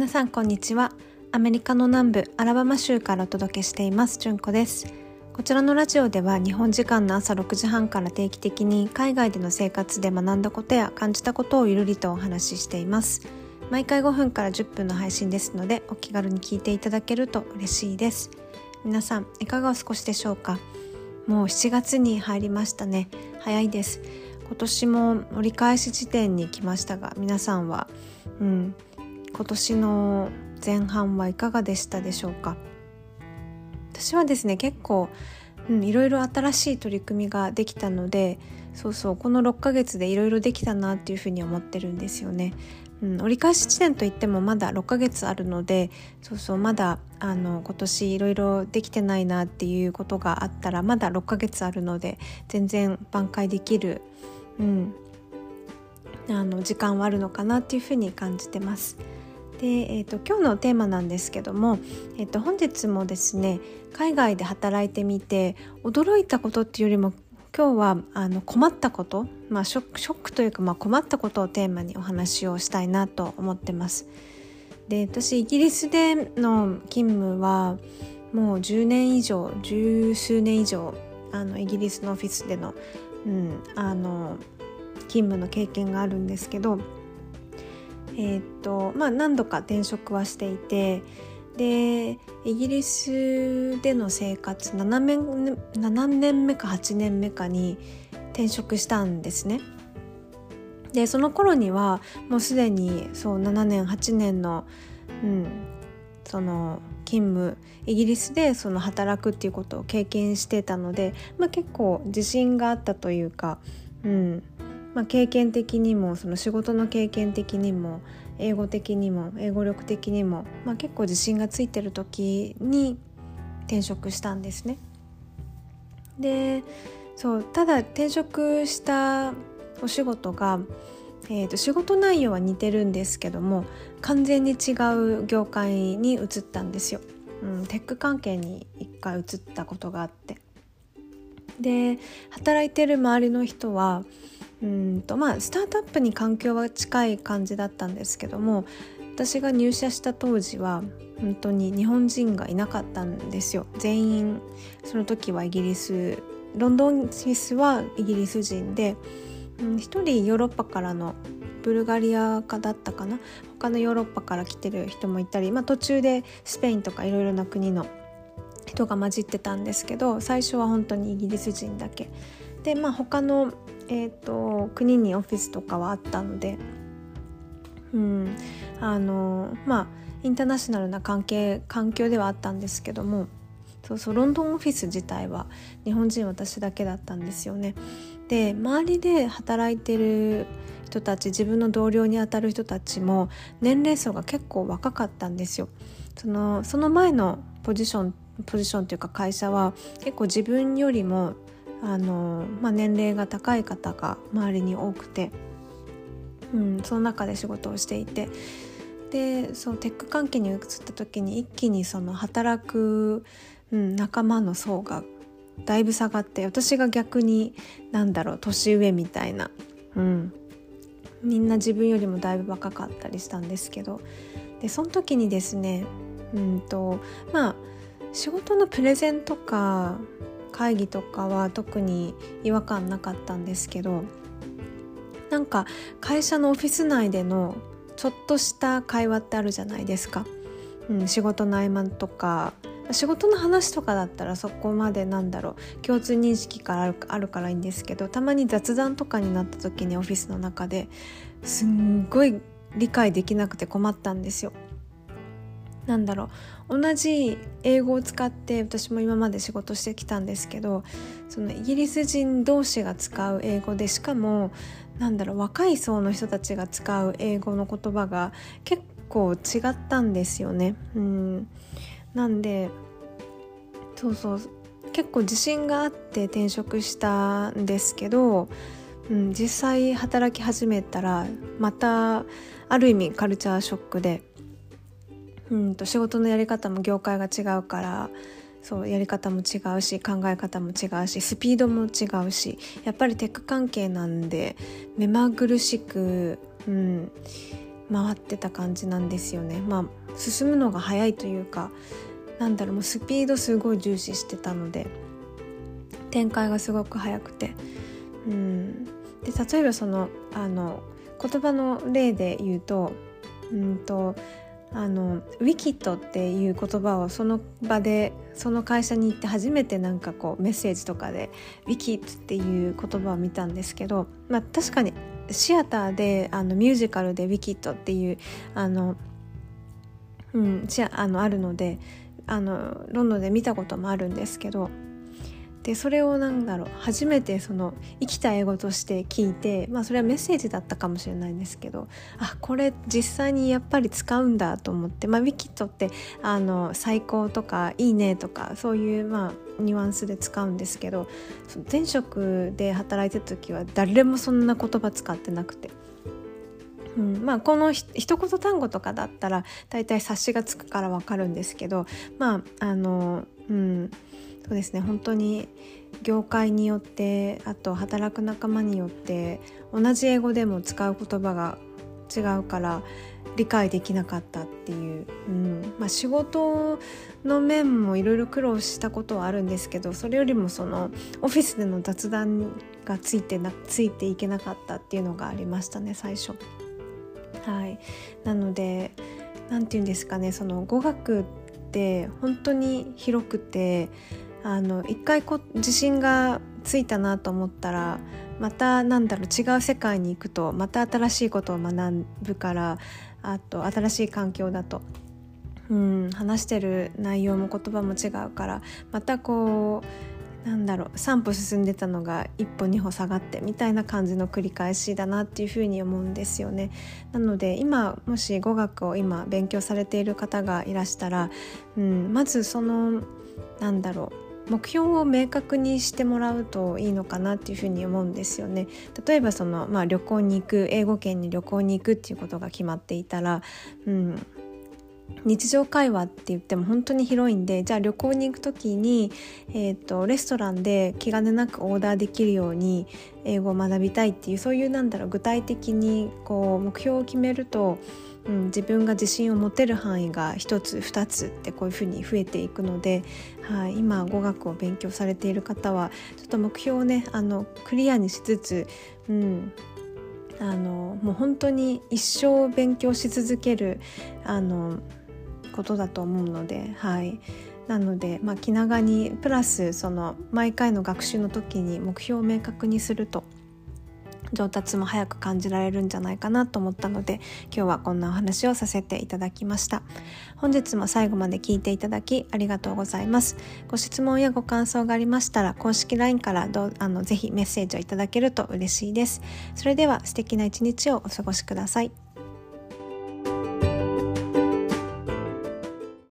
皆さんこんにちは。アメリカの南部アラバマ州からお届けしていますじゅんこです。こちらのラジオでは日本時間の朝6時半から定期的に海外での生活で学んだことや感じたことをゆるりとお話ししています。毎回5分から10分の配信ですのでお気軽に聞いていただけると嬉しいです。皆さんいかがお過ごしでしょうか？もう7月に入りましたね。早いです。今年も折り返し地点に来ましたが皆さんは、うん、今年の前半はいかがでしたでしょうか？私はですね結構、うん、いろいろ新しい取り組みができたのでそうそうこの6ヶ月でいろいろできたなっていうふうに思ってるんですよね。うん、折り返し地点といってもまだ6ヶ月あるのでそうそうまだあの今年いろいろできてないなっていうことがあったらまだ6ヶ月あるので全然挽回できるうん、あの時間はあるのかなっていうふうに感じてます。で、えーと、今日のテーマなんですけども、えーと、本日もですね海外で働いてみて驚いたことっていうよりも今日はあの困ったこと、まあ、ショックショックというか、まあ、困ったことをテーマにお話をしたいなと思ってます。で私イギリスでの勤務はもう10年以上十数年以上あのイギリスのオフィスでのうん、あの勤務の経験があるんですけど、えー、っとまあ、何度か転職はしていてでイギリスでの生活 7, 年7年目か8年目かに転職したんですね。でその頃にはもうすでにそう7年8年の、うん、その勤務イギリスでその働くっていうことを経験してたので、まあ、結構自信があったというか、うんまあ、経験的にもその仕事の経験的にも英語的にも英語力的にも、まあ、結構自信がついてる時に転職したんですね。でそうただ転職したお仕事がえーと、仕事内容は似てるんですけども完全に違う業界に移ったんですよ。うん、テック関係に一回移ったことがあってで働いてる周りの人はうんとまあスタートアップに環境は近い感じだったんですけども私が入社した当時は本当に日本人がいなかったんですよ。全員その時はイギリスロンドンオフィスはイギリス人で一人ヨーロッパからのブルガリアかだったかな。他のヨーロッパから来てる人もいたり、まあ、途中でスペインとかいろいろな国の人が混じってたんですけど最初は本当にイギリス人だけ。でまあ他の、えーと、国にオフィスとかはあったのでうんあのまあインターナショナルな関係環境ではあったんですけどもそうそうロンドンオフィス自体は日本人私だけだったんですよね。で周りで働いてる人たち自分の同僚にあたる人たちも年齢層が結構若かったんですよ。そのその前のポジションポジションというか会社は結構自分よりもあの、まあ、年齢が高い方が周りに多くて、うん、その中で仕事をしていてでそのテック関係に移った時に一気にその働くうん、仲間の層がだいぶ下がって私が逆になんだろう年上みたいな、うん、みんな自分よりもだいぶ若かったりしたんですけどでその時にですねうんとまあ仕事のプレゼンとか会議とかは特に違和感なかったんですけどなんか会社のオフィス内でのちょっとした会話ってあるじゃないですか、うん、仕事の合間とか仕事の話とかだったらそこまでなんだろう共通認識からあるからいいんですけどたまに雑談とかになった時にオフィスの中ですんごい理解できなくて困ったんですよ。なんだろう。同じ英語を使って私も今まで仕事してきたんですけどそのイギリス人同士が使う英語でしかもなんだろう若い層の人たちが使う英語の言葉が結構違ったんですよね。うん。なんでそうそう。結構自信があって転職したんですけど、うん、実際働き始めたらまたある意味カルチャーショックで、うんと仕事のやり方も業界が違うからそうやり方も違うし考え方も違うしスピードも違うしやっぱりテック関係なんで目まぐるしく、うん、回ってた感じなんですよね。まあ進むのが早いというかなんだろうもうスピードすごい重視してたので展開がすごく早くて。うんで例えばそのあの言葉の例で言うとうんとあのウィキッドっていう言葉をその場でその会社に行って初めてなんかこうメッセージとかでウィキッドっていう言葉を見たんですけど、まあ、確かにシアターであのミュージカルでウィキッドっていうあの、うん、あのあるのであのロンドンで見たこともあるんですけどでそれをなんだろう初めてその生きた英語として聞いてまあそれはメッセージだったかもしれないんですけどあこれ実際にやっぱり使うんだと思ってまあウィキッドってあの最高とかいいねとかそういうまあニュアンスで使うんですけど前職で働いてた時は誰もそんな言葉使ってなくて。うん、まあこの一言単語とかだったら大体察しがつくからわかるんですけどまああのうんそうですね。本当に業界によってあと働く仲間によって同じ英語でも使う言葉が違うから理解できなかったっていう、うん。まあ、仕事の面もいろいろ苦労したことはあるんですけどそれよりもそのオフィスでの雑談がついてなついていけなかったっていうのがありましたね最初。はい、なので何て言うんですかねその語学って本当に広くてあの一回こ自信がついたなと思ったらまたなんだろう違う世界に行くとまた新しいことを学ぶからあと新しい環境だと、うん、話してる内容も言葉も違うからまたこうなんだろう3歩進んでたのが一歩2歩下がってみたいな感じの繰り返しだなっていうふうに思うんですよね。なので今もし語学を今勉強されている方がいらしたら、うん、まずそのなんだろう目標を明確にしてもらうといいのかなっていうふうに思うんですよね。例えばその、まあ、旅行に行く英語圏に旅行に行くっていうことが決まっていたら、うん、日常会話って言っても本当に広いんでじゃあ旅行に行く時に、えーと、レストランで気兼ねなくオーダーできるように英語を学びたいっていうそういうなんだろう具体的にこう目標を決めるとうん、自分が自信を持てる範囲が1つ2つってこういうふうに増えていくので、はい、今語学を勉強されている方はちょっと目標をねあのクリアにしつつ、うん、あのもう本当に一生勉強し続けるあのことだと思うので、はい、なので、まあ、気長にプラスその毎回の学習の時に目標を明確にすると上達も早く感じられるんじゃないかなと思ったので今日はこんなお話をさせていただきました。本日も最後まで聞いていただきありがとうございます。ご質問やご感想がありましたら公式 LINE からどうあのぜひメッセージをいただけると嬉しいです。それでは素敵な一日をお過ごしください。